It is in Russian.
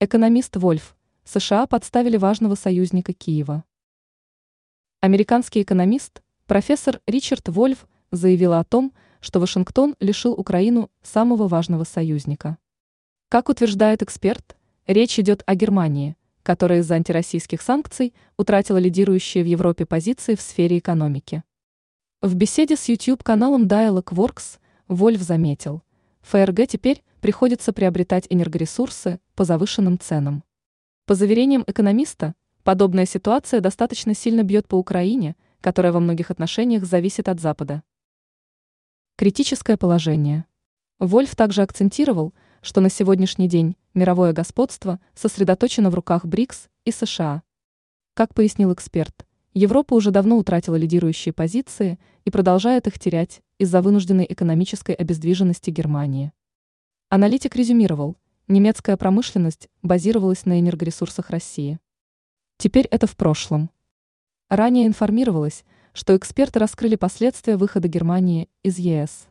Экономист Вольф. США подставили важного союзника Киева. Американский экономист, профессор Ричард Вольф, заявил о том, что Вашингтон лишил Украину самого важного союзника. Как утверждает эксперт, речь идет о Германии, которая из-за антироссийских санкций утратила лидирующие в Европе позиции в сфере экономики. В беседе с YouTube-каналом Dialog Works Вольф заметил, ФРГ теперь приходится приобретать энергоресурсы по завышенным ценам. По заверениям экономиста, подобная ситуация достаточно сильно бьет по Украине, которая во многих отношениях зависит от Запада. Критическое положение. Вольф также акцентировал, что на сегодняшний день мировое господство сосредоточено в руках БРИКС и США. Как пояснил эксперт, Европа уже давно утратила лидирующие позиции и продолжает их терять из-за вынужденной экономической обездвиженности Германии. Аналитик резюмировал, немецкая промышленность базировалась на энергоресурсах России. Теперь это в прошлом. Ранее информировалось, что эксперты раскрыли последствия выхода Германии из ЕС.